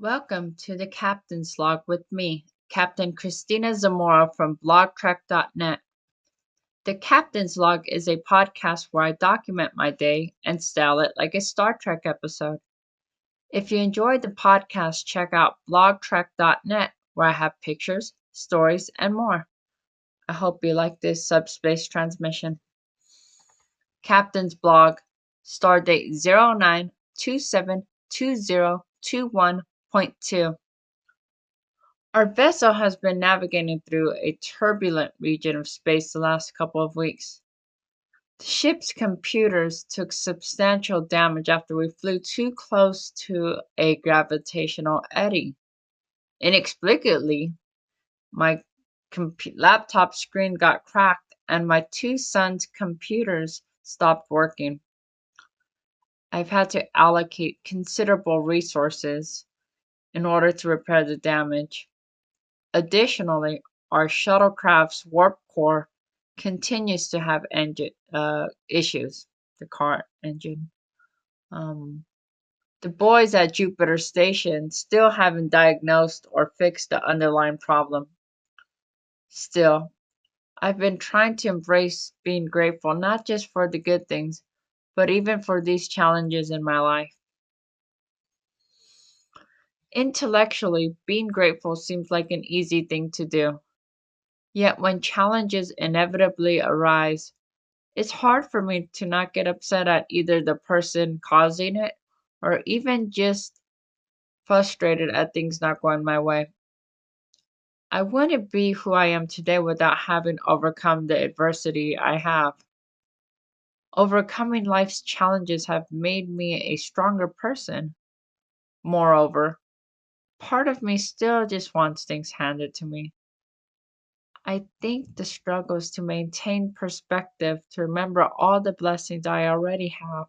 Welcome to the Captain's Log with me, Captain Christina Zamora from blogtrek.net. The Captain's Log is a podcast where I document my day and style it like a Star Trek episode. If you enjoyed the podcast, check out blogtrek.net where I have pictures, stories, and more. I hope you like this subspace transmission. Captain's Blog, stardate 09272021 Point two. Our vessel has been navigating through a turbulent region of space the last couple of weeks. The ship's computers took substantial damage after we flew too close to a gravitational eddy. Inexplicably, my comp- laptop screen got cracked and my two sons' computers stopped working. I've had to allocate considerable resources in order to repair the damage. Additionally, our shuttlecraft's warp core continues to have engine uh, issues, the car engine. Um, the boys at Jupiter Station still haven't diagnosed or fixed the underlying problem. Still, I've been trying to embrace being grateful not just for the good things, but even for these challenges in my life. Intellectually, being grateful seems like an easy thing to do. Yet when challenges inevitably arise, it's hard for me to not get upset at either the person causing it or even just frustrated at things not going my way. I wouldn't be who I am today without having overcome the adversity I have. Overcoming life's challenges have made me a stronger person. Moreover, part of me still just wants things handed to me. I think the struggle is to maintain perspective, to remember all the blessings I already have.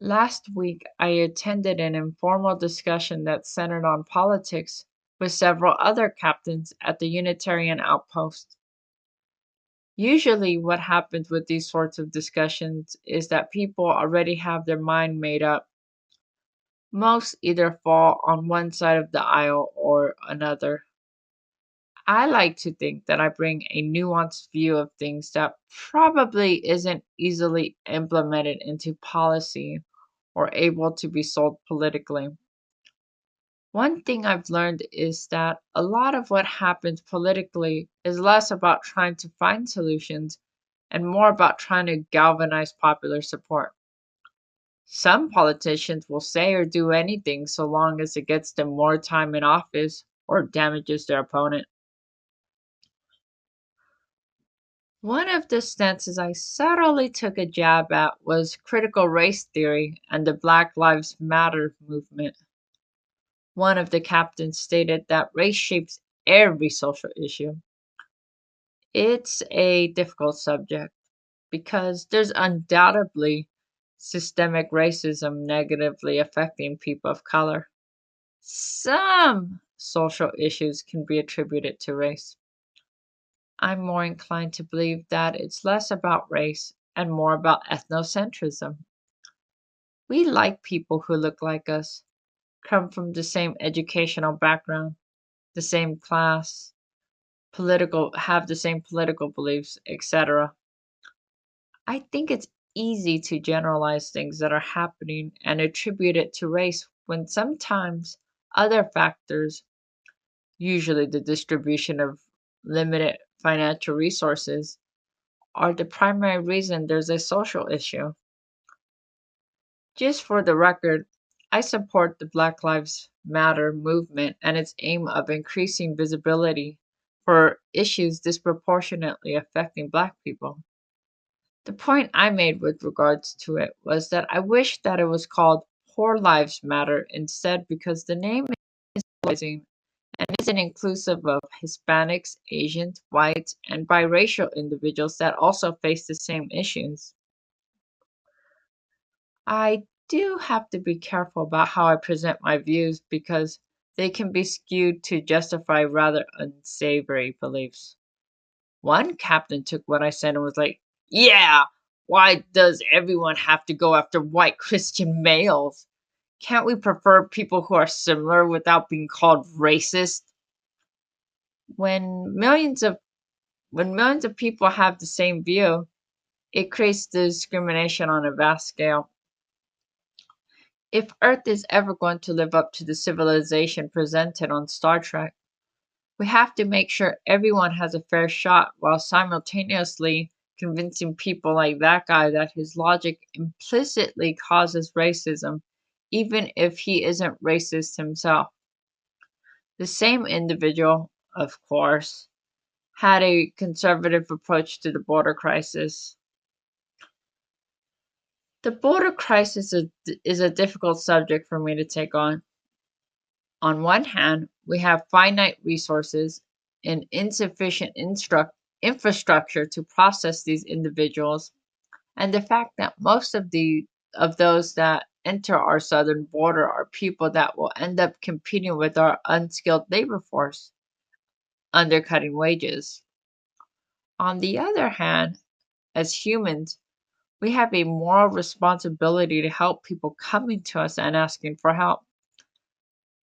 Last week, I attended an informal discussion that centered on politics with several other captains at the Unitarian outpost. Usually, what happens with these sorts of discussions is that people already have their mind made up most either fall on one side of the aisle or another. I like to think that I bring a nuanced view of things that probably isn't easily implemented into policy or able to be sold politically. One thing I've learned is that a lot of what happens politically is less about trying to find solutions and more about trying to galvanize popular support. Some politicians will say or do anything so long as it gets them more time in office or damages their opponent. One of the stances I subtly took a jab at was critical race theory and the Black Lives Matter movement. One of the captains stated that race shapes every social issue. It's a difficult subject because there's undoubtedly systemic racism negatively affecting people of color. Some social issues can be attributed to race. I'm more inclined to believe that it's less about race and more about ethnocentrism. We like people who look like us, come from the same educational background, the same class, political have the same political beliefs, etc. I think it's easy to generalize things that are happening and attribute it to race when sometimes other factors, usually the distribution of limited financial resources, are the primary reason there's a social issue. Just for the record, I support the Black Lives Matter movement and its aim of increasing visibility for issues disproportionately affecting Black people. The point I made with regards to it was that I wish that it was called Poor Lives Matter instead because the name is and isn't inclusive of Hispanics, Asians, whites, and biracial individuals that also face the same issues. I do have to be careful about how I present my views because they can be skewed to justify rather unsavory beliefs. One captain took what I said and was like, yeah, why does everyone have to go after white Christian males? Can't we prefer people who are similar without being called racist? When millions of when millions of people have the same view, it creates discrimination on a vast scale. If Earth is ever going to live up to the civilization presented on Star Trek, we have to make sure everyone has a fair shot while simultaneously convincing people like that guy that his logic implicitly causes racism, even if he isn't racist himself. The same individual, of course, had a conservative approach to the border crisis. The border crisis is a difficult subject for me to take on. On one hand, we have finite resources and insufficient instru- infrastructure to process these individuals, and the fact that most of the of those that enter our southern border are people that will end up competing with our unskilled labor force, undercutting wages. On the other hand, as humans, we have a moral responsibility to help people coming to us and asking for help.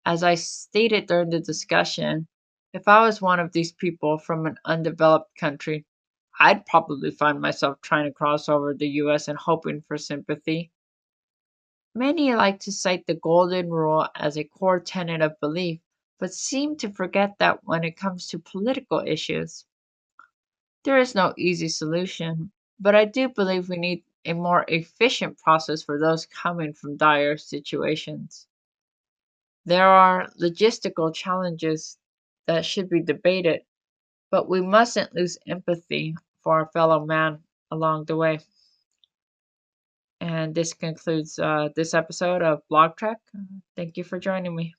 As I stated during the discussion, if I was one of these people from an undeveloped country, I'd probably find myself trying to cross over the US and hoping for sympathy. Many like to cite the Golden Rule as a core tenet of belief, but seem to forget that when it comes to political issues, there is no easy solution. But I do believe we need a more efficient process for those coming from dire situations. There are logistical challenges that should be debated, but we mustn't lose empathy for our fellow man along the way. And this concludes uh, this episode of Blog Trek. Thank you for joining me.